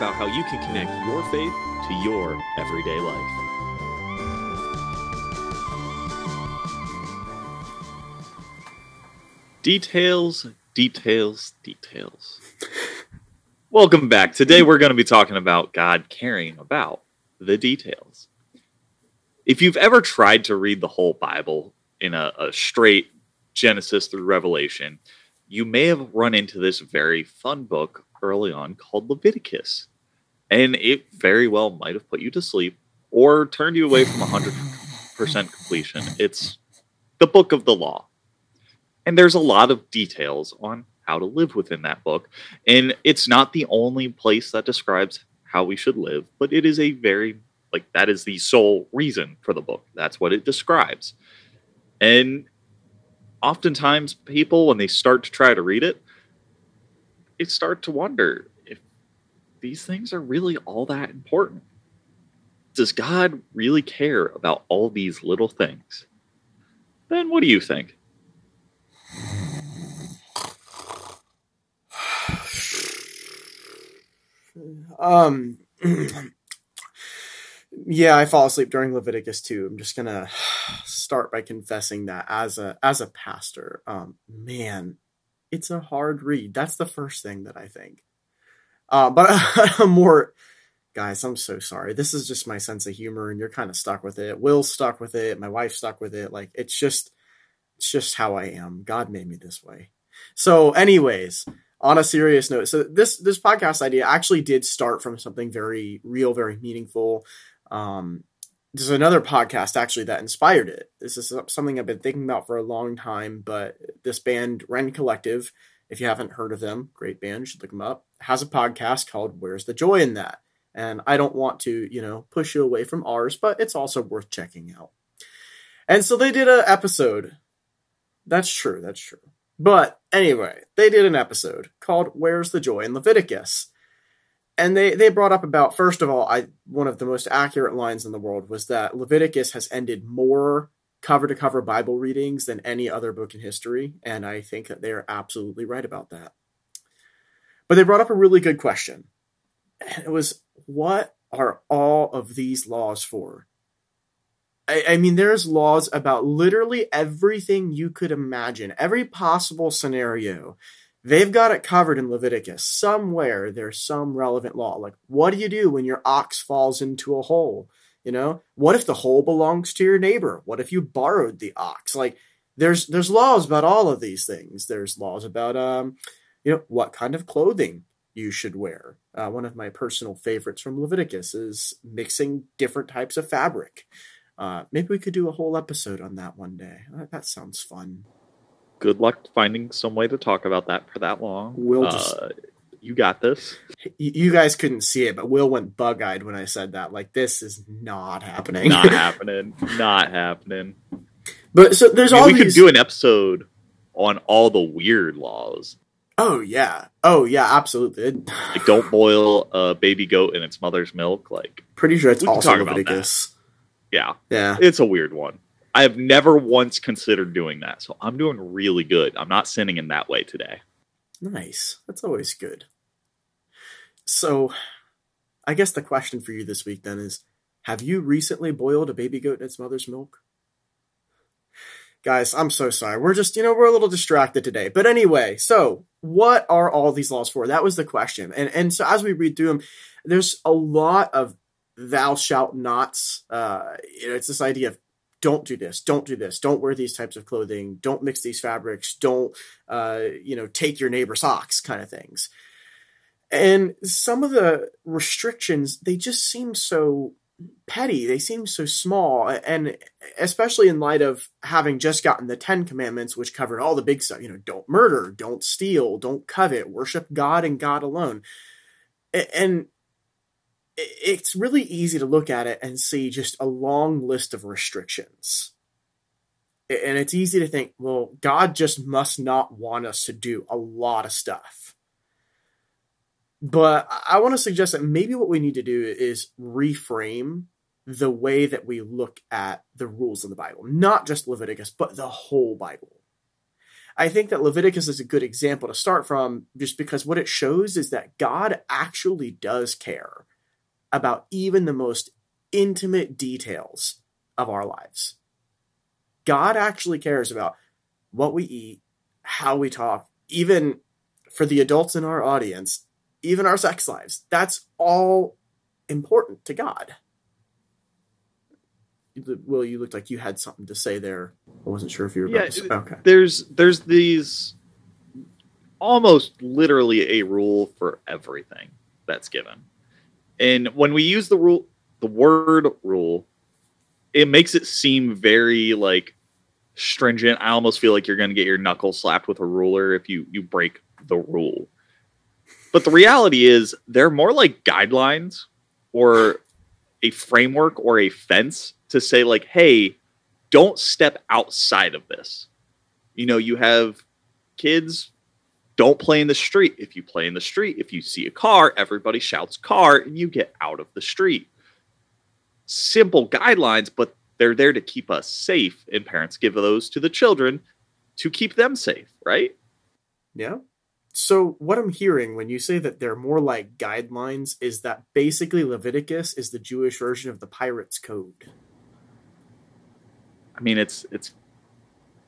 about how you can connect your faith to your everyday life. Details, details, details. Welcome back. Today we're going to be talking about God caring about the details. If you've ever tried to read the whole Bible in a, a straight Genesis through Revelation, you may have run into this very fun book early on called Leviticus. And it very well might have put you to sleep or turned you away from 100% completion. It's the book of the law. And there's a lot of details on how to live within that book. And it's not the only place that describes how we should live, but it is a very, like, that is the sole reason for the book. That's what it describes. And oftentimes, people, when they start to try to read it, they start to wonder these things are really all that important. Does God really care about all these little things? Ben, what do you think? Um, yeah, I fall asleep during Leviticus too. I'm just gonna start by confessing that as a as a pastor, um, man, it's a hard read. That's the first thing that I think. Uh, but I'm more, guys, I'm so sorry. This is just my sense of humor, and you're kind of stuck with it. Will's stuck with it. My wife's stuck with it. Like it's just, it's just how I am. God made me this way. So, anyways, on a serious note, so this this podcast idea actually did start from something very real, very meaningful. Um, there's another podcast actually that inspired it. This is something I've been thinking about for a long time, but this band Rend Collective, if you haven't heard of them, great band, should look them up, has a podcast called Where's the Joy in That? And I don't want to, you know, push you away from ours, but it's also worth checking out. And so they did an episode. That's true, that's true. But anyway, they did an episode called Where's the Joy in Leviticus? and they they brought up about first of all, I one of the most accurate lines in the world was that Leviticus has ended more cover to cover Bible readings than any other book in history, and I think that they are absolutely right about that. But they brought up a really good question. It was what are all of these laws for? I, I mean, there's laws about literally everything you could imagine, every possible scenario They've got it covered in Leviticus. Somewhere there's some relevant law. Like, what do you do when your ox falls into a hole? You know, what if the hole belongs to your neighbor? What if you borrowed the ox? Like, there's there's laws about all of these things. There's laws about um, you know, what kind of clothing you should wear. Uh, one of my personal favorites from Leviticus is mixing different types of fabric. Uh, maybe we could do a whole episode on that one day. Uh, that sounds fun good luck finding some way to talk about that for that long. Will just, uh, you got this. You guys couldn't see it, but Will went bug eyed when I said that. Like, this is not happening. Not happening. Not happening. But so there's I mean, all we these... could do an episode on all the weird laws. Oh yeah. Oh yeah. Absolutely. like, don't boil a baby goat in its mother's milk. Like, pretty sure it's also Leviticus. Yeah. Yeah. It's a weird one. I have never once considered doing that. So I'm doing really good. I'm not sinning in that way today. Nice. That's always good. So I guess the question for you this week then is have you recently boiled a baby goat in its mother's milk? Guys, I'm so sorry. We're just, you know, we're a little distracted today. But anyway, so what are all these laws for? That was the question. And and so as we read through them, there's a lot of thou shalt nots. Uh, you know, it's this idea of don't do this don't do this don't wear these types of clothing don't mix these fabrics don't uh, you know take your neighbor's socks kind of things and some of the restrictions they just seem so petty they seem so small and especially in light of having just gotten the 10 commandments which covered all the big stuff you know don't murder don't steal don't covet worship god and god alone and it's really easy to look at it and see just a long list of restrictions. And it's easy to think, well, God just must not want us to do a lot of stuff. But I want to suggest that maybe what we need to do is reframe the way that we look at the rules of the Bible, not just Leviticus, but the whole Bible. I think that Leviticus is a good example to start from just because what it shows is that God actually does care about even the most intimate details of our lives. God actually cares about what we eat, how we talk, even for the adults in our audience, even our sex lives. That's all important to God. Will, you looked like you had something to say there. I wasn't sure if you were yeah, to Okay. There's there's these almost literally a rule for everything that's given. And when we use the rule the word rule, it makes it seem very like stringent. I almost feel like you're going to get your knuckle slapped with a ruler if you you break the rule. But the reality is they're more like guidelines or a framework or a fence to say like, "Hey, don't step outside of this." You know, you have kids don't play in the street. If you play in the street, if you see a car, everybody shouts car and you get out of the street. Simple guidelines, but they're there to keep us safe, and parents give those to the children to keep them safe, right? Yeah. So, what I'm hearing when you say that they're more like guidelines is that basically Leviticus is the Jewish version of the Pirates Code. I mean, it's it's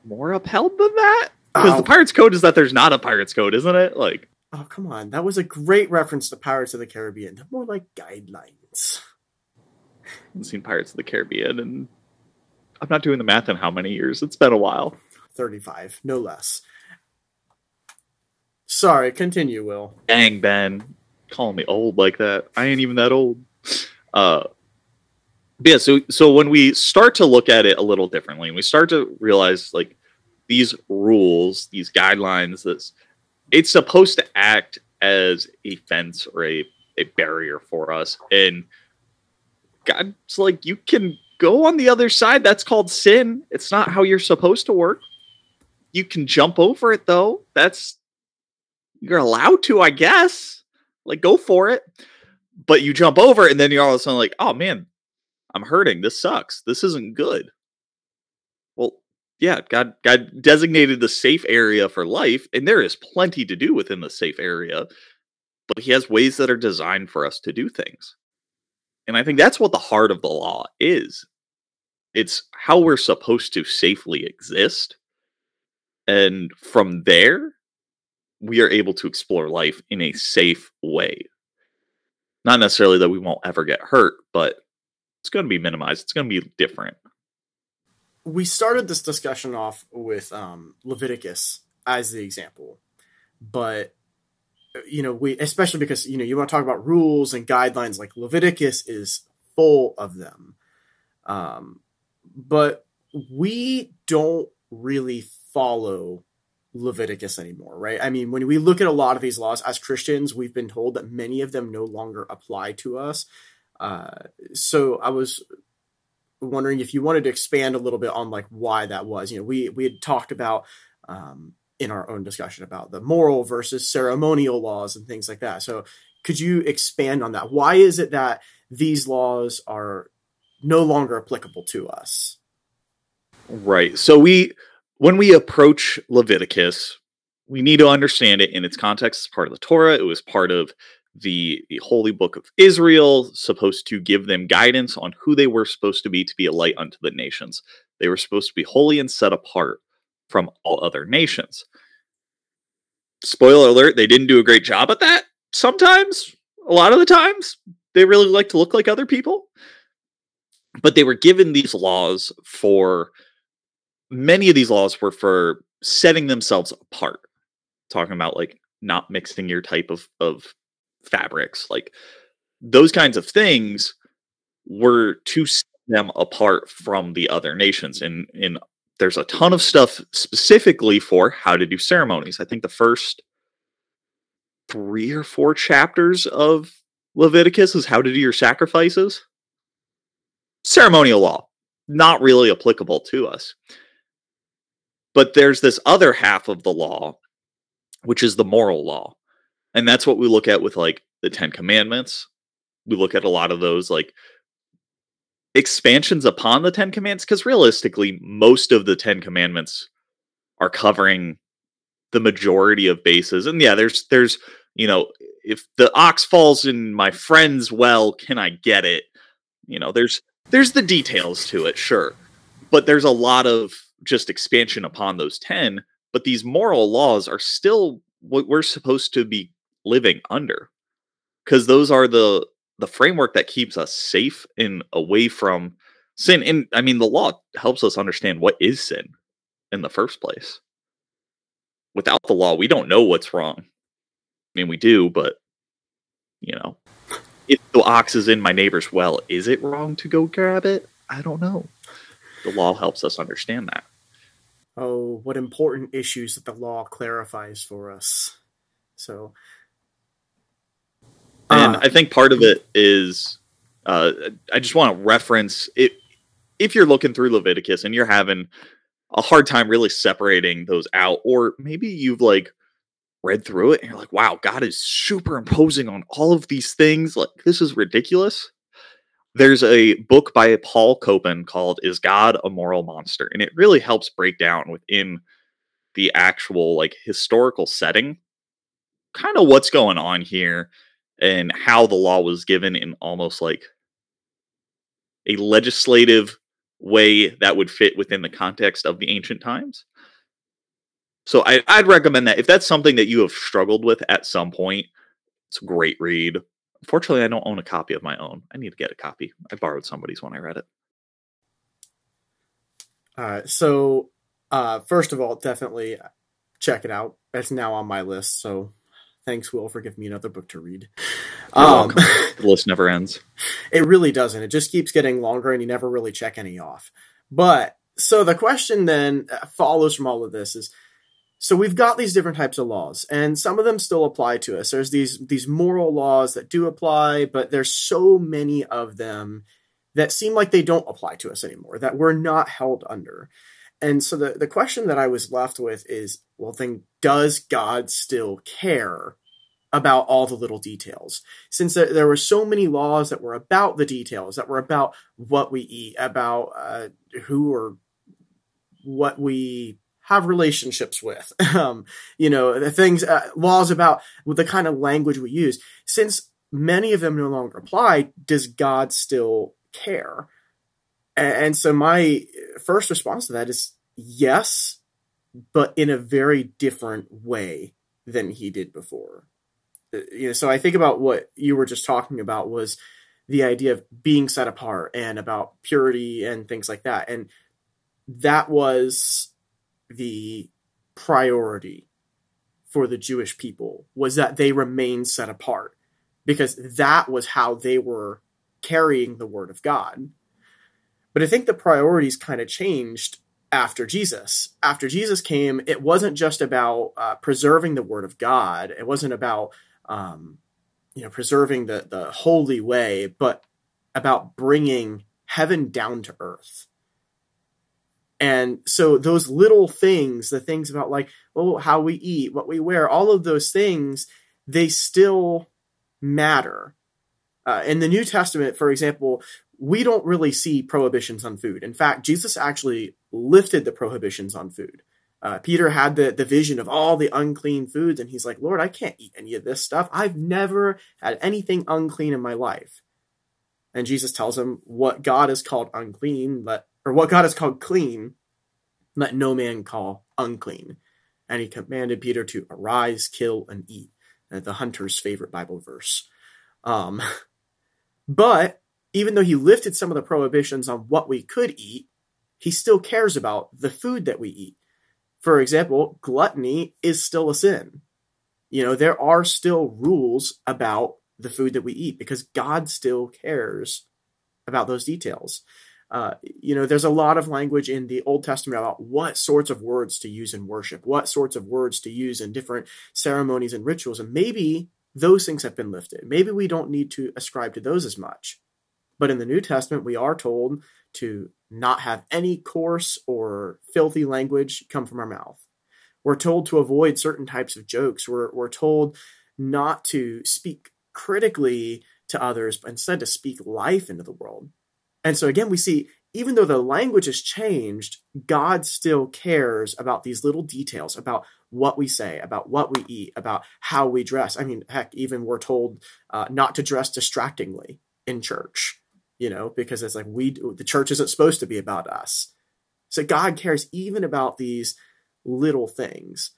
more upheld than that because oh. the Pirates Code is that there's not a Pirates Code, isn't it? Like, oh come on, that was a great reference to Pirates of the Caribbean. They're more like guidelines. I've seen Pirates of the Caribbean, and I'm not doing the math in how many years. It's been a while. 35, no less. Sorry, continue, Will. Dang, Ben. Calling me old like that. I ain't even that old. Uh, yeah, so so when we start to look at it a little differently, we start to realize like these rules, these guidelines, this it's supposed to act as a fence or a, a barrier for us. And God's like, you can go on the other side. That's called sin. It's not how you're supposed to work. You can jump over it though. That's you're allowed to, I guess. Like go for it. But you jump over and then you're all of a sudden like, oh man, I'm hurting. This sucks. This isn't good. Well, yeah, God God designated the safe area for life, and there is plenty to do within the safe area, but he has ways that are designed for us to do things. And I think that's what the heart of the law is. It's how we're supposed to safely exist. And from there, we are able to explore life in a safe way. Not necessarily that we won't ever get hurt, but it's going to be minimized. It's going to be different. We started this discussion off with um, Leviticus as the example, but you know, we especially because you know you want to talk about rules and guidelines. Like Leviticus is full of them, um, but we don't really follow Leviticus anymore, right? I mean, when we look at a lot of these laws as Christians, we've been told that many of them no longer apply to us. Uh, so I was wondering if you wanted to expand a little bit on like why that was. You know, we we had talked about um, in our own discussion about the moral versus ceremonial laws and things like that. So could you expand on that? Why is it that these laws are no longer applicable to us? Right. So we when we approach Leviticus, we need to understand it in its context as part of the Torah. It was part of the, the holy book of Israel, supposed to give them guidance on who they were supposed to be to be a light unto the nations. They were supposed to be holy and set apart from all other nations. Spoiler alert, they didn't do a great job at that sometimes. A lot of the times, they really like to look like other people. But they were given these laws for many of these laws were for setting themselves apart. Talking about like not mixing your type of, of fabrics, like those kinds of things were to set them apart from the other nations. And in there's a ton of stuff specifically for how to do ceremonies. I think the first three or four chapters of Leviticus is how to do your sacrifices. Ceremonial law, not really applicable to us. But there's this other half of the law, which is the moral law. And that's what we look at with like the Ten Commandments. We look at a lot of those like expansions upon the Ten Commandments because realistically, most of the Ten Commandments are covering the majority of bases. And yeah, there's there's you know if the ox falls in my friend's well, can I get it? You know, there's there's the details to it, sure, but there's a lot of just expansion upon those ten. But these moral laws are still what we're supposed to be living under, because those are the the framework that keeps us safe and away from sin. And I mean, the law helps us understand what is sin in the first place. Without the law, we don't know what's wrong. I mean, we do, but you know, if the ox is in my neighbor's well, is it wrong to go grab it? I don't know. The law helps us understand that. Oh, what important issues that the law clarifies for us. So, and uh, I think part of it is uh, I just want to reference it. If you're looking through Leviticus and you're having a hard time really separating those out, or maybe you've like read through it and you're like, wow, God is superimposing on all of these things. Like, this is ridiculous. There's a book by Paul Copan called Is God a Moral Monster? And it really helps break down within the actual like historical setting kind of what's going on here and how the law was given in almost like a legislative way that would fit within the context of the ancient times. So I, would recommend that if that's something that you have struggled with at some point, it's a great read. Unfortunately, I don't own a copy of my own. I need to get a copy. I borrowed somebody's when I read it. All right. So, uh, first of all, definitely check it out. It's now on my list. So Thanks, Will, for giving me another book to read. Um, the list never ends. It really doesn't. It just keeps getting longer, and you never really check any off. But so the question then uh, follows from all of this is so we've got these different types of laws and some of them still apply to us there's these these moral laws that do apply but there's so many of them that seem like they don't apply to us anymore that we're not held under and so the, the question that I was left with is, well, then does God still care about all the little details? Since there, there were so many laws that were about the details, that were about what we eat, about uh, who or what we have relationships with, um, you know, the things, uh, laws about the kind of language we use. Since many of them no longer apply, does God still care? And so my first response to that is yes, but in a very different way than he did before. Uh, you know, so I think about what you were just talking about was the idea of being set apart and about purity and things like that. And that was the priority for the Jewish people was that they remain set apart because that was how they were carrying the word of God. But I think the priorities kind of changed after Jesus. After Jesus came, it wasn't just about uh, preserving the Word of God. It wasn't about um, you know preserving the the holy way, but about bringing heaven down to earth. And so those little things, the things about like oh how we eat, what we wear, all of those things, they still matter. Uh, in the New Testament, for example, we don't really see prohibitions on food. In fact, Jesus actually lifted the prohibitions on food. Uh, Peter had the, the vision of all the unclean foods, and he's like, Lord, I can't eat any of this stuff. I've never had anything unclean in my life. And Jesus tells him what God has called unclean, let or what God has called clean, let no man call unclean. And he commanded Peter to arise, kill, and eat. Uh, the hunter's favorite Bible verse. Um, but even though he lifted some of the prohibitions on what we could eat, he still cares about the food that we eat. For example, gluttony is still a sin. You know, there are still rules about the food that we eat because God still cares about those details. Uh, you know, there's a lot of language in the Old Testament about what sorts of words to use in worship, what sorts of words to use in different ceremonies and rituals. And maybe those things have been lifted. Maybe we don't need to ascribe to those as much. But in the New Testament, we are told to not have any coarse or filthy language come from our mouth. We're told to avoid certain types of jokes. We're, we're told not to speak critically to others, but instead to speak life into the world. And so again, we see even though the language has changed, God still cares about these little details, about what we say, about what we eat, about how we dress. I mean, heck, even we're told uh, not to dress distractingly in church, you know, because it's like we the church isn't supposed to be about us. So God cares even about these little things.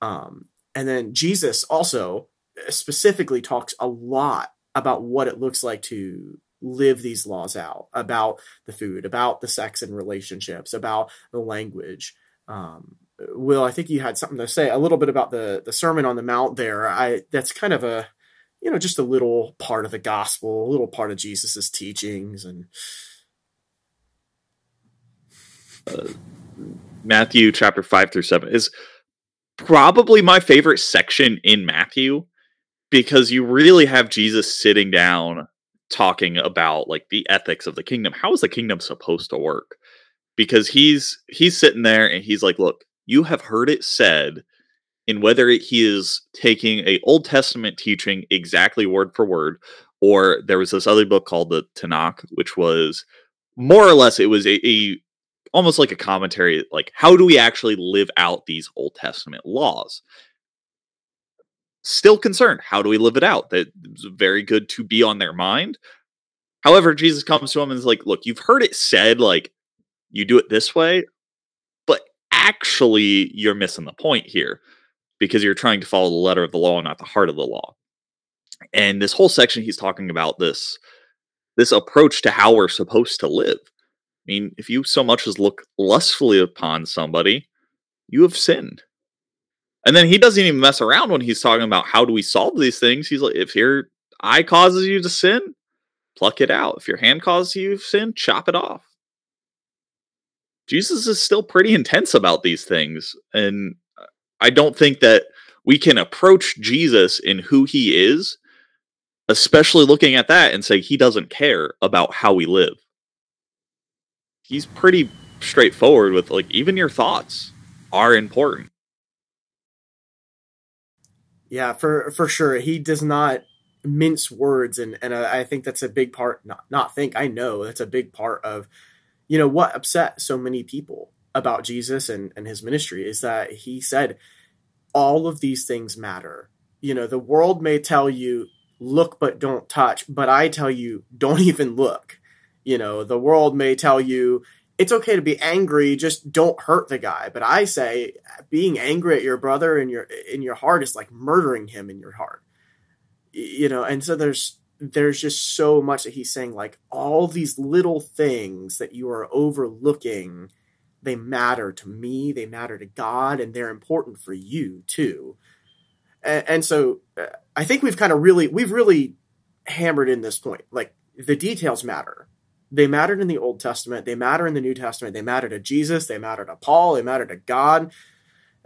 Um, and then Jesus also specifically talks a lot about what it looks like to live these laws out about the food, about the sex and relationships, about the language. Um, Will, I think you had something to say a little bit about the the Sermon on the Mount. There, I that's kind of a you know just a little part of the gospel, a little part of Jesus's teachings, and uh, Matthew chapter five through seven is probably my favorite section in Matthew because you really have Jesus sitting down talking about like the ethics of the kingdom. How is the kingdom supposed to work? Because he's he's sitting there and he's like, "Look, you have heard it said." in whether he is taking a Old Testament teaching exactly word for word, or there was this other book called the Tanakh, which was more or less it was a, a almost like a commentary, like how do we actually live out these Old Testament laws? Still concerned, how do we live it out? That it's very good to be on their mind. However, Jesus comes to him and is like, look, you've heard it said, like, you do it this way, but actually, you're missing the point here because you're trying to follow the letter of the law, and not the heart of the law. And this whole section, he's talking about this this approach to how we're supposed to live. I mean, if you so much as look lustfully upon somebody, you have sinned. And then he doesn't even mess around when he's talking about how do we solve these things. He's like, if your eye causes you to sin, pluck it out. If your hand causes you to sin, chop it off. Jesus is still pretty intense about these things. And I don't think that we can approach Jesus in who he is, especially looking at that and say he doesn't care about how we live. He's pretty straightforward with like even your thoughts are important. Yeah, for for sure. He does not mince words and and I think that's a big part not not think I know that's a big part of you know what upset so many people about Jesus and, and his ministry is that he said, all of these things matter. You know, the world may tell you, look but don't touch, but I tell you, don't even look. You know, the world may tell you, it's okay to be angry, just don't hurt the guy. But I say, being angry at your brother in your in your heart is like murdering him in your heart. You know, and so there's there's just so much that he's saying like all these little things that you are overlooking they matter to me, they matter to God, and they're important for you too. And, and so uh, I think we've kind of really, we've really hammered in this point. Like the details matter. They mattered in the Old Testament, they matter in the New Testament, they matter to Jesus, they matter to Paul, they matter to God.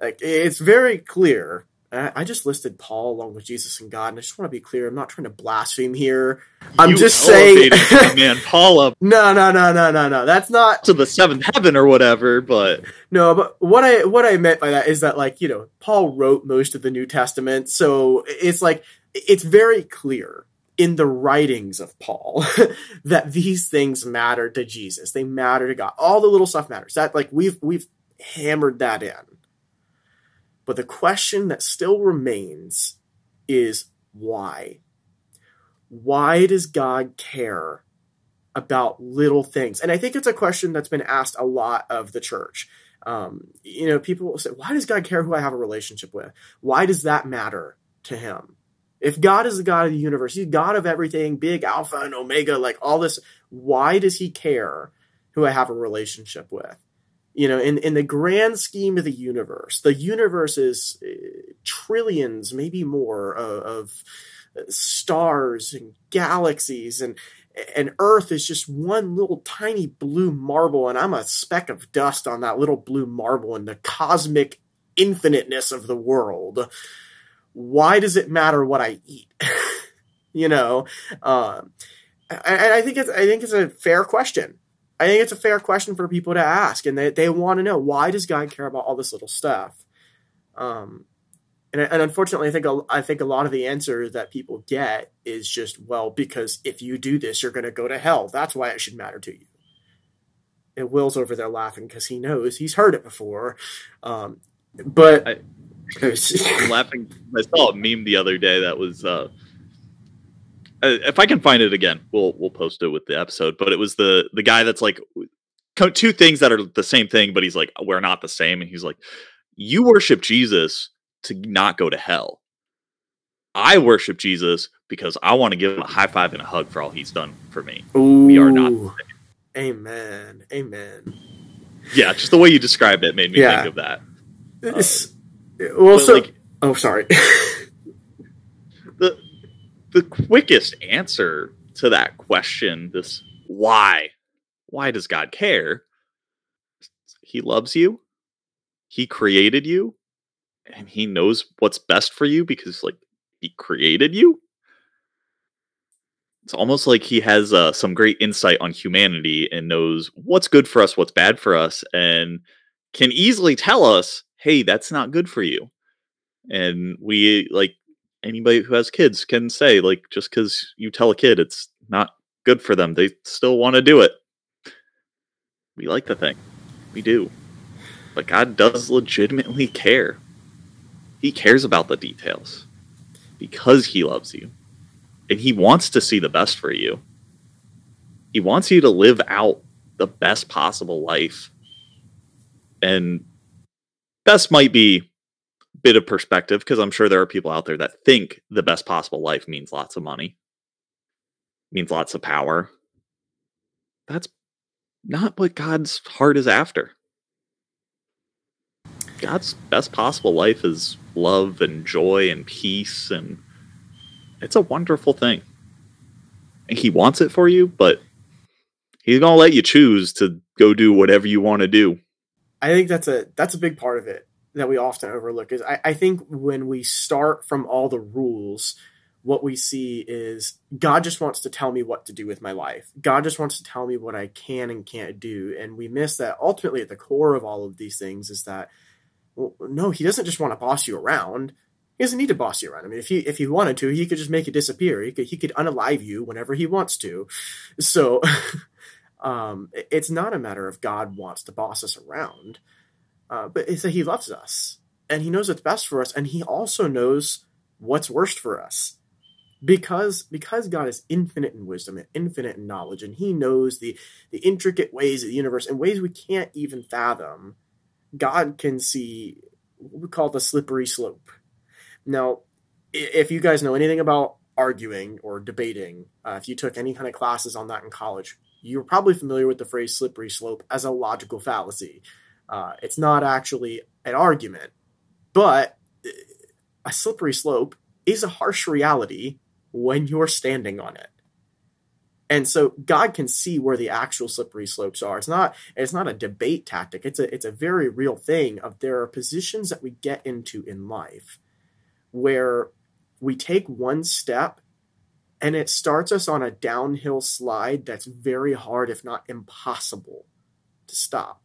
Like it's very clear I just listed Paul along with Jesus and God, and I just want to be clear. I'm not trying to blaspheme here. I'm you just saying, man, Paul up. no, no, no, no, no, no. That's not to the seventh heaven or whatever. But no, but what I what I meant by that is that like you know Paul wrote most of the New Testament, so it's like it's very clear in the writings of Paul that these things matter to Jesus. They matter to God. All the little stuff matters. That like we've we've hammered that in. But the question that still remains is why? Why does God care about little things? And I think it's a question that's been asked a lot of the church. Um, you know, people will say, why does God care who I have a relationship with? Why does that matter to him? If God is the God of the universe, he's God of everything, big alpha and omega, like all this, why does he care who I have a relationship with? you know in in the grand scheme of the universe the universe is uh, trillions maybe more of, of stars and galaxies and and earth is just one little tiny blue marble and i'm a speck of dust on that little blue marble in the cosmic infiniteness of the world why does it matter what i eat you know um, and i think it's i think it's a fair question I think it's a fair question for people to ask, and they, they want to know why does God care about all this little stuff? Um, and, and unfortunately, I think a, I think a lot of the answer that people get is just well because if you do this, you're going to go to hell. That's why it should matter to you. And Will's over there laughing because he knows he's heard it before. Um, but I, I'm laughing. I saw a meme the other day that was. Uh, uh, if I can find it again, we'll we'll post it with the episode. But it was the the guy that's like two things that are the same thing, but he's like, we're not the same, and he's like, you worship Jesus to not go to hell. I worship Jesus because I want to give him a high five and a hug for all he's done for me. Ooh, we are not. Amen. Amen. Yeah, just the way you described it made me yeah. think of that. Well, so like, oh, sorry. the the quickest answer to that question, this why, why does God care? He loves you. He created you, and he knows what's best for you because, like, he created you. It's almost like he has uh, some great insight on humanity and knows what's good for us, what's bad for us, and can easily tell us, hey, that's not good for you. And we, like, anybody who has kids can say, like, just because you tell a kid it's not good for them, they still want to do it. We like the thing. We do. But God does legitimately care. He cares about the details because he loves you and he wants to see the best for you. He wants you to live out the best possible life. And best might be a bit of perspective because I'm sure there are people out there that think the best possible life means lots of money, means lots of power. That's not what God's heart is after. God's best possible life is love and joy and peace and it's a wonderful thing. And he wants it for you, but he's going to let you choose to go do whatever you want to do. I think that's a that's a big part of it that we often overlook is I, I think when we start from all the rules, what we see is God just wants to tell me what to do with my life. God just wants to tell me what I can and can't do. And we miss that ultimately at the core of all of these things is that well, no, he doesn't just want to boss you around. He doesn't need to boss you around. I mean, if he if he wanted to, he could just make it disappear. He could he could unalive you whenever he wants to. So, um, it's not a matter of God wants to boss us around, uh, but it's that He loves us and He knows what's best for us, and He also knows what's worst for us because because God is infinite in wisdom and infinite in knowledge, and He knows the the intricate ways of the universe in ways we can't even fathom. God can see what we call the slippery slope. Now, if you guys know anything about arguing or debating, uh, if you took any kind of classes on that in college, you're probably familiar with the phrase slippery slope as a logical fallacy. Uh, it's not actually an argument, but a slippery slope is a harsh reality when you're standing on it. And so God can see where the actual slippery slopes are. It's not it's not a debate tactic. It's a it's a very real thing of there are positions that we get into in life where we take one step and it starts us on a downhill slide that's very hard if not impossible to stop.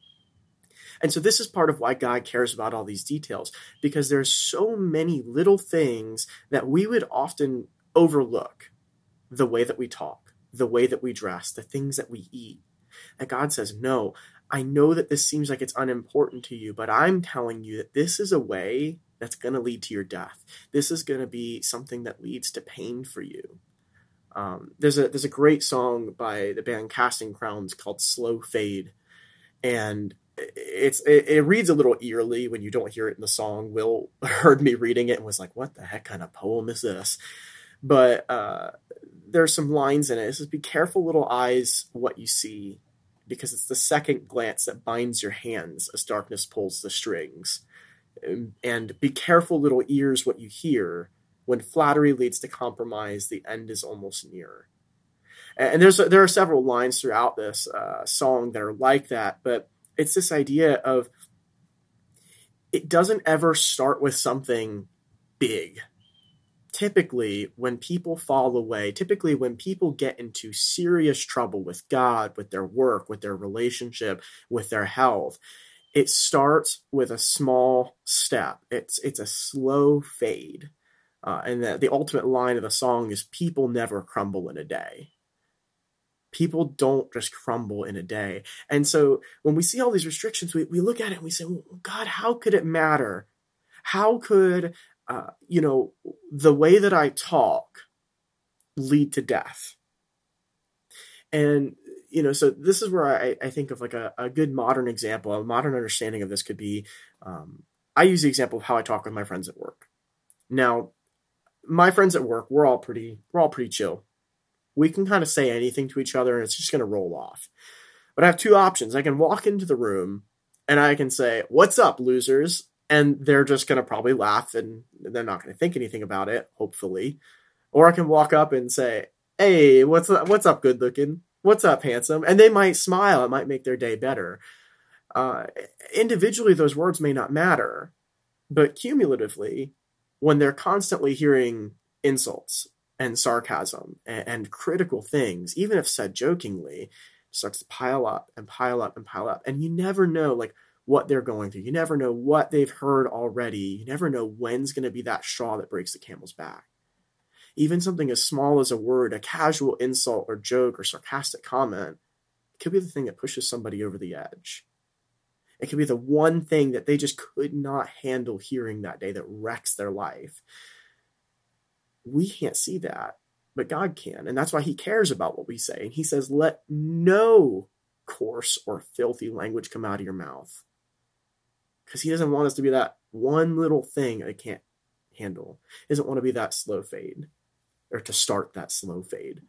And so this is part of why God cares about all these details because there's so many little things that we would often overlook the way that we talk the way that we dress, the things that we eat. That God says, No, I know that this seems like it's unimportant to you, but I'm telling you that this is a way that's going to lead to your death. This is going to be something that leads to pain for you. Um, there's a there's a great song by the band Casting Crowns called "Slow Fade," and it's it, it, reads a little eerily when you don't hear it in the song. Will heard me reading it and was like, "What the heck kind of poem is this?" But uh, there's some lines in it. It says, "Be careful, little eyes, what you see, because it's the second glance that binds your hands as darkness pulls the strings." And be careful, little ears, what you hear. When flattery leads to compromise, the end is almost near. And there's there are several lines throughout this uh, song that are like that, but it's this idea of it doesn't ever start with something big typically when people fall away, typically when people get into serious trouble with God, with their work, with their relationship, with their health, it starts with a small step. It's it's a slow fade. Uh, and the, the ultimate line of the song is people never crumble in a day people don't just crumble in a day. And so when we see all these restrictions, we, we look at it and we say, well, God, how could it matter How could, uh, you know, the way that I talk lead to death? And, you know, so this is where I, I think of like a, a good modern example, a modern understanding of this could be um, I use the example of how I talk with my friends at work. Now, my friends at work, we're all pretty, we're all pretty chill. We can kind of say anything to each other and it's just going to roll off. But I have two options. I can walk into the room and I can say, What's up, losers? And they're just going to probably laugh and they're not going to think anything about it, hopefully. Or I can walk up and say, Hey, what's up, what's up, good looking? What's up, handsome? And they might smile. It might make their day better. Uh, individually, those words may not matter, but cumulatively, when they're constantly hearing insults and sarcasm and, and critical things, even if said jokingly, starts to pile up and pile up and pile up. And you never know like what they're going through. You never know what they've heard already. You never know when's going to be that straw that breaks the camel's back. Even something as small as a word, a casual insult or joke or sarcastic comment, could be the thing that pushes somebody over the edge. It could be the one thing that they just could not handle hearing that day that wrecks their life. We can't see that but God can. And that's why he cares about what we say. And he says, let no coarse or filthy language come out of your mouth. Because he doesn't want us to be that one little thing I can't handle. He doesn't want to be that slow fade or to start that slow fade.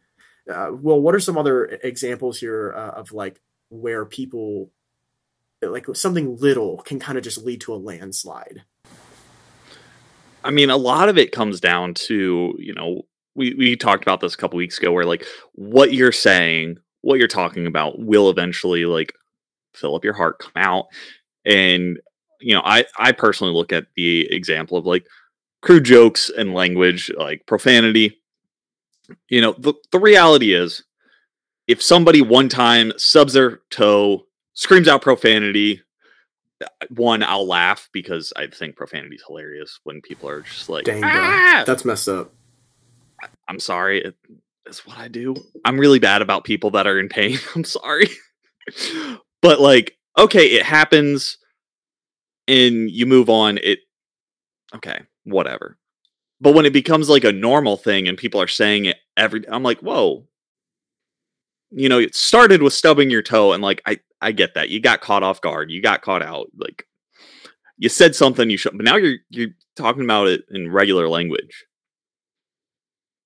Uh, well, what are some other examples here uh, of like where people, like something little can kind of just lead to a landslide? I mean, a lot of it comes down to, you know, we we talked about this a couple weeks ago where like what you're saying what you're talking about will eventually like fill up your heart come out and you know i i personally look at the example of like crude jokes and language like profanity you know the, the reality is if somebody one time subs their toe screams out profanity uh, one i'll laugh because i think profanity is hilarious when people are just like Dang, ah! that's messed up I'm sorry. It, it's what I do. I'm really bad about people that are in pain. I'm sorry. but like, okay, it happens and you move on. It okay, whatever. But when it becomes like a normal thing and people are saying it every I'm like, whoa. You know, it started with stubbing your toe, and like I I get that. You got caught off guard. You got caught out. Like you said something you should but now you're you're talking about it in regular language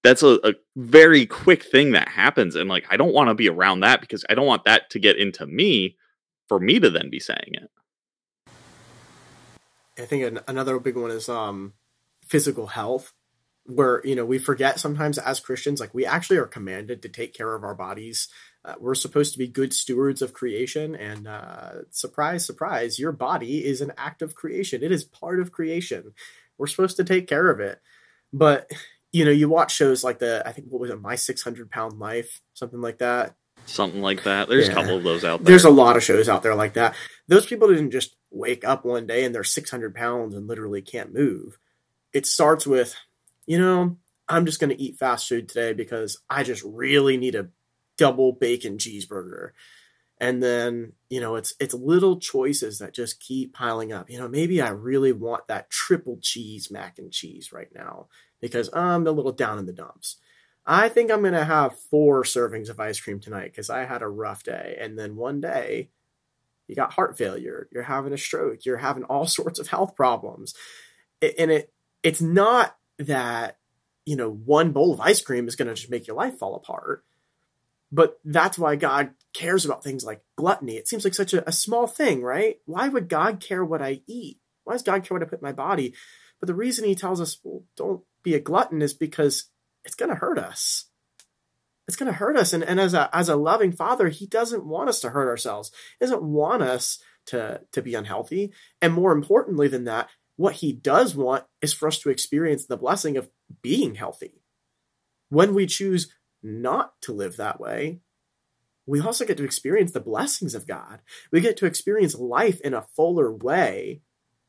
that's a, a very quick thing that happens and like i don't want to be around that because i don't want that to get into me for me to then be saying it i think an, another big one is um physical health where you know we forget sometimes as christians like we actually are commanded to take care of our bodies uh, we're supposed to be good stewards of creation and uh, surprise surprise your body is an act of creation it is part of creation we're supposed to take care of it but you know, you watch shows like the I think what was it, My Six Hundred Pound Life, something like that. Something like that. There's yeah. a couple of those out there. There's a lot of shows out there like that. Those people didn't just wake up one day and they're 600 pounds and literally can't move. It starts with, you know, I'm just going to eat fast food today because I just really need a double bacon cheeseburger. And then, you know, it's it's little choices that just keep piling up. You know, maybe I really want that triple cheese mac and cheese right now because I'm a little down in the dumps. I think I'm going to have four servings of ice cream tonight because I had a rough day. And then one day, you got heart failure, you're having a stroke, you're having all sorts of health problems. And it it's not that, you know, one bowl of ice cream is going to just make your life fall apart. But that's why God cares about things like gluttony. It seems like such a, a small thing, right? Why would God care what I eat? Why does God care what I put in my body? But the reason he tells us, well, don't be a glutton is because it's going to hurt us. It's going to hurt us. And, and as a, as a loving father, he doesn't want us to hurt ourselves. He doesn't want us to, to be unhealthy. And more importantly than that, what he does want is for us to experience the blessing of being healthy. When we choose not to live that way, we also get to experience the blessings of God. We get to experience life in a fuller way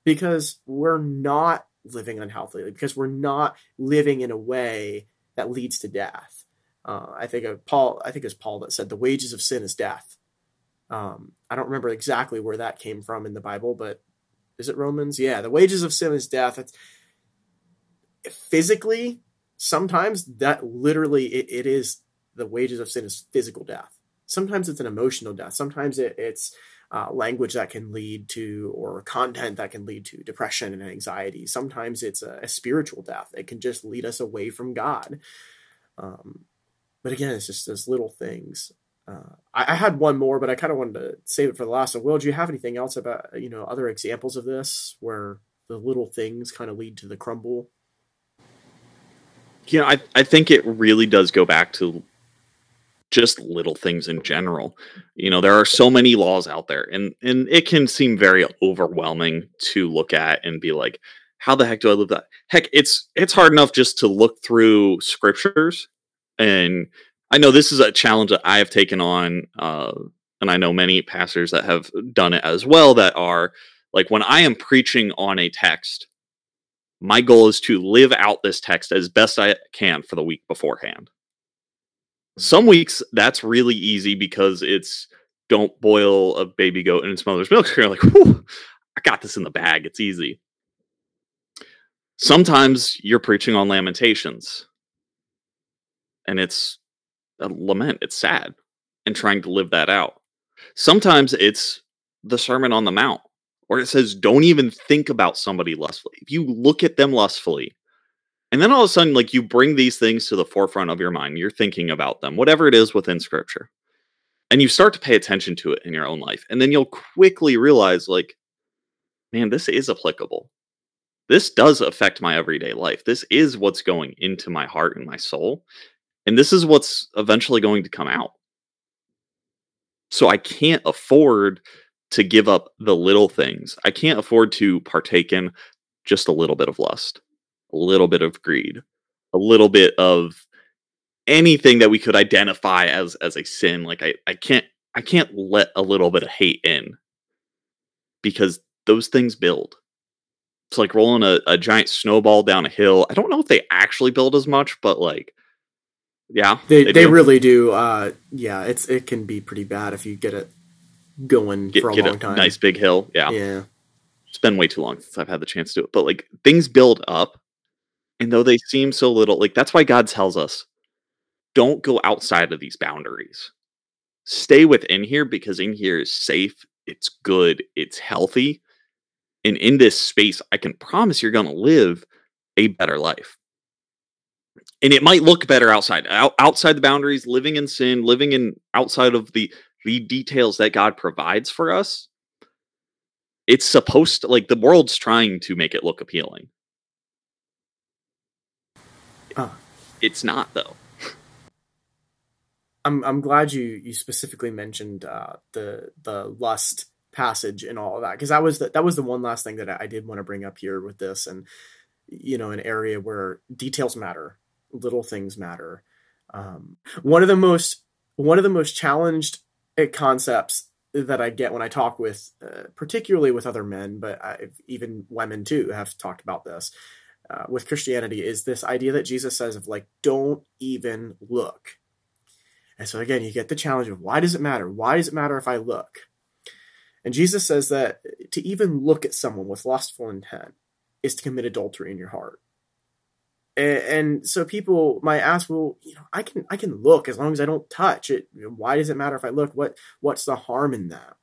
because we're not living unhealthily because we're not living in a way that leads to death. Uh, I think of Paul. I think it's Paul that said the wages of sin is death. Um, I don't remember exactly where that came from in the Bible, but is it Romans? Yeah, the wages of sin is death. It's, physically, sometimes that literally it, it is the wages of sin is physical death. Sometimes it's an emotional death. Sometimes it, it's uh, language that can lead to, or content that can lead to depression and anxiety. Sometimes it's a, a spiritual death. It can just lead us away from God. Um, but again, it's just those little things. Uh, I, I, had one more, but I kind of wanted to save it for the last. So, Will, do you have anything else about you know other examples of this where the little things kind of lead to the crumble? Know, I I think it really does go back to just little things in general. You know, there are so many laws out there, and and it can seem very overwhelming to look at and be like, how the heck do I live that? Heck, it's it's hard enough just to look through scriptures and I know this is a challenge that I have taken on, uh, and I know many pastors that have done it as well. That are like when I am preaching on a text, my goal is to live out this text as best I can for the week beforehand. Some weeks that's really easy because it's don't boil a baby goat in its mother's milk. You're like, I got this in the bag. It's easy. Sometimes you're preaching on Lamentations and it's a lament. It's sad and trying to live that out. Sometimes it's the Sermon on the Mount, where it says, don't even think about somebody lustfully. If you look at them lustfully, and then all of a sudden, like you bring these things to the forefront of your mind, you're thinking about them, whatever it is within scripture, and you start to pay attention to it in your own life. And then you'll quickly realize, like, man, this is applicable. This does affect my everyday life. This is what's going into my heart and my soul. And this is what's eventually going to come out. So I can't afford to give up the little things. I can't afford to partake in just a little bit of lust, a little bit of greed, a little bit of anything that we could identify as as a sin. Like I, I can't I can't let a little bit of hate in because those things build. It's like rolling a, a giant snowball down a hill. I don't know if they actually build as much, but like yeah, they they, they really do. Uh, yeah, it's it can be pretty bad if you get it going get, for a long a time. Nice big hill. Yeah, yeah. It's been way too long since I've had the chance to do it, but like things build up, and though they seem so little, like that's why God tells us, don't go outside of these boundaries. Stay within here because in here is safe. It's good. It's healthy. And in this space, I can promise you're going to live a better life and it might look better outside Out, outside the boundaries living in sin living in outside of the the details that god provides for us. It's supposed to like the world's trying to make it look appealing. Uh, it's not though. I'm i'm glad you you specifically mentioned uh the the lust passage and all of that because that was the, that was the one last thing that I, I did want to bring up here with this and you know an area where details matter little things matter. Um, one of the most one of the most challenged eh, concepts that I get when I talk with, uh, particularly with other men, but I've, even women too have talked about this uh, with Christianity, is this idea that Jesus says of like, don't even look. And so again, you get the challenge of why does it matter? Why does it matter if I look? And Jesus says that to even look at someone with lustful intent is to commit adultery in your heart and, so people might ask well you know i can i can look as long as i don't touch it. Why does it matter if i look? What what's the harm in that?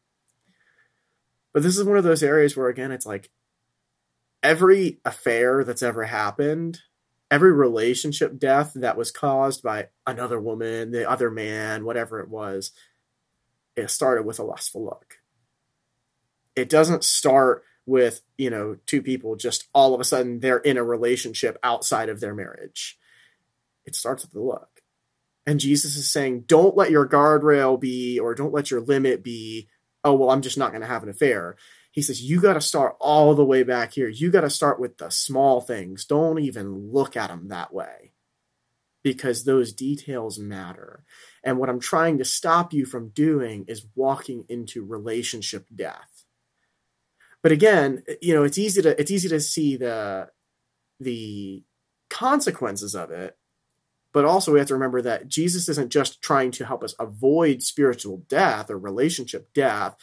But this is one of those areas where again it's like every affair that's ever happened every relationship death that was caused by another woman the other man whatever it was it started with a lustful look. It doesn't start with you know two people just all of a sudden they're in a relationship outside of their marriage. It starts with the look. And jesus is saying don't let your guardrail be or don't let your limit be oh well i'm just not going to have an affair. He says you got to start all the way back here. You got to start with the small things. Don't even look at them that way because those details matter. And what i'm trying to stop you from doing is walking into relationship death but again, you know, it's easy to it's easy to see the the consequences of it. But also we have to remember that Jesus isn't just trying to help us avoid spiritual death or relationship death,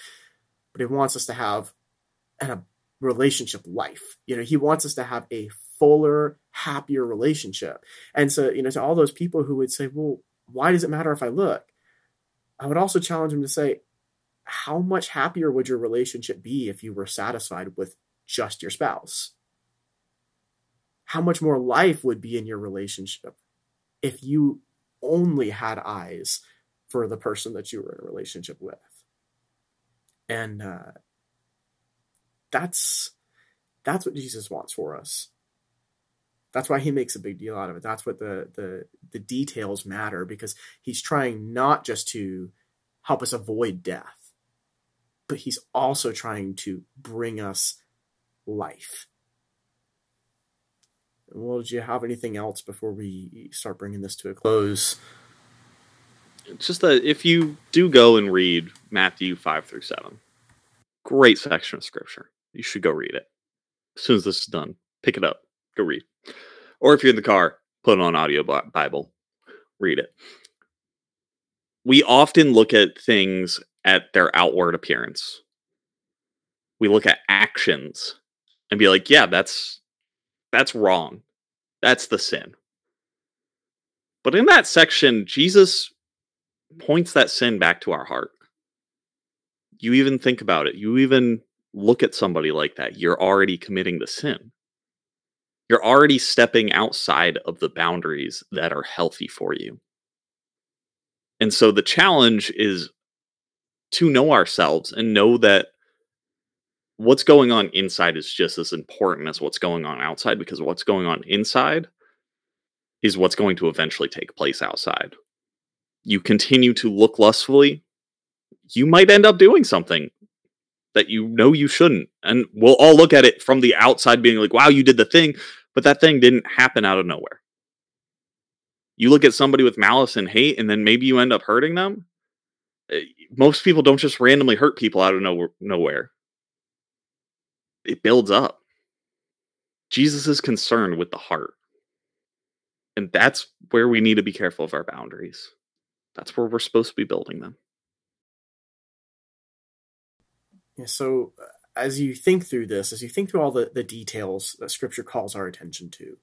but he wants us to have an relationship life. You know, he wants us to have a fuller, happier relationship. And so, you know, to all those people who would say, well, why does it matter if I look? I would also challenge them to say, how much happier would your relationship be if you were satisfied with just your spouse? How much more life would be in your relationship if you only had eyes for the person that you were in a relationship with? And uh, that's that's what Jesus wants for us. That's why he makes a big deal out of it. That's what the the the details matter because he's trying not just to help us avoid death, but he's also trying to bring us life. Well, do you have anything else before we start bringing this to a close? Just that if you do go and read Matthew 5 through 7, great section of scripture. You should go read it. As soon as this is done, pick it up, go read. Or if you're in the car, put it on audio Bible, read it. We often look at things at their outward appearance. We look at actions and be like, yeah, that's that's wrong. That's the sin. But in that section, Jesus points that sin back to our heart. You even think about it. You even look at somebody like that. You're already committing the sin you're already stepping outside of the boundaries that are healthy for you. And so the challenge is to know ourselves and know that what's going on inside is just as important as what's going on outside because what's going on inside is what's going to eventually take place outside. You continue to look lustfully, you might end up doing something that you know you shouldn't. And we'll all look at it from the outside being like, wow, you did the thing. But that thing didn't happen out of nowhere. You look at somebody with malice and hate, and then maybe you end up hurting them. Eh, most people don't just randomly hurt people out of no- nowhere, it builds up. Jesus is concerned with the heart. And that's where we need to be careful of our boundaries. That's where we're supposed to be building them. Yeah, so uh, as you think through this, as you think through all the, the details that Scripture calls our attention to,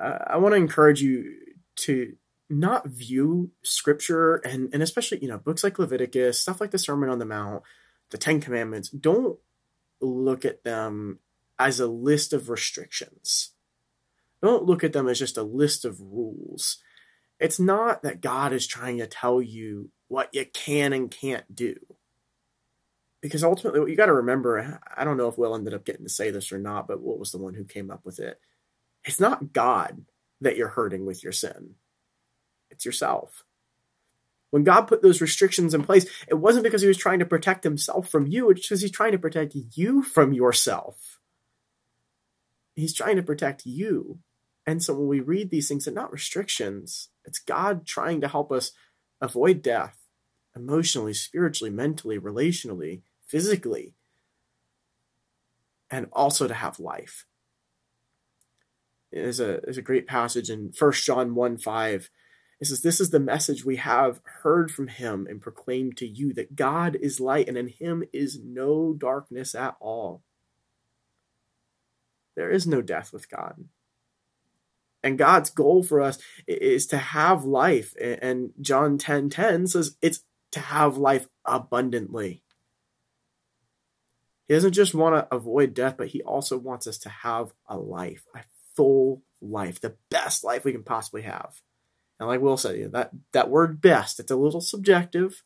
uh, I want to encourage you to not view Scripture and, and especially, you know, books like Leviticus, stuff like the Sermon on the Mount, the Ten Commandments, don't look at them as a list of restrictions. Don't look at them as just a list of rules. It's not that God is trying to tell you what you can and can't do because ultimately what you got to remember i don't know if will ended up getting to say this or not but what was the one who came up with it it's not god that you're hurting with your sin yourself when god put those restrictions in place it wasn't because he was trying to protect himself from you it's because he's trying to protect you from yourself he's trying to protect you and so when we read these things they're not restrictions it's god trying to help us avoid death emotionally, spiritually, mentally, relationally, physically, and also to have life. There's a, there's a great passage in 1 John 1 5. It says, This is the message we have heard from him and proclaimed to you that God is light and in him is no darkness at all. There is no death with God. And God's goal for us is to have life. And John 10 10 says it's to have life abundantly. He doesn't just want to avoid death, but he also wants us to have a life, a full life, the best life we can possibly have. And like Will said, that, that word best, it's a little subjective,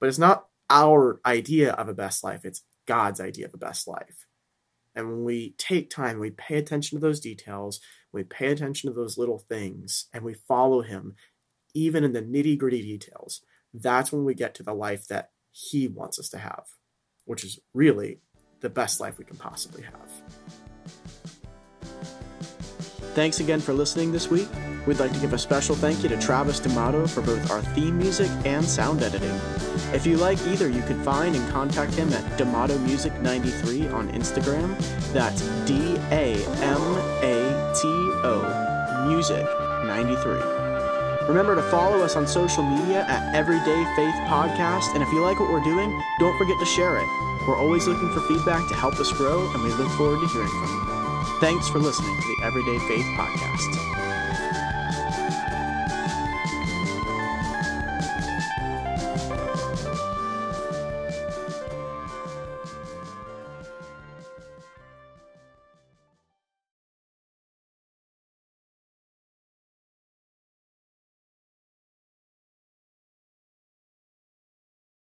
but it's not our idea of a best life, it's God's idea of a best life. And when we take time, we pay attention to those details, we pay attention to those little things, and we follow Him even in the nitty gritty details, that's when we get to the life that He wants us to have, which is really the best life we can possibly have. Thanks again for listening this week. We'd like to give a special thank you to Travis Damato for both our theme music and sound editing. If you like either, you can find and contact him at Damato Music 93 on Instagram. That's D A M A T O Music 93. Remember to follow us on social media at Everyday Faith Podcast, and if you like what we're doing, don't forget to share it. We're always looking for feedback to help us grow, and we look forward to hearing from you. Thanks for listening to the Everyday Faith Podcast.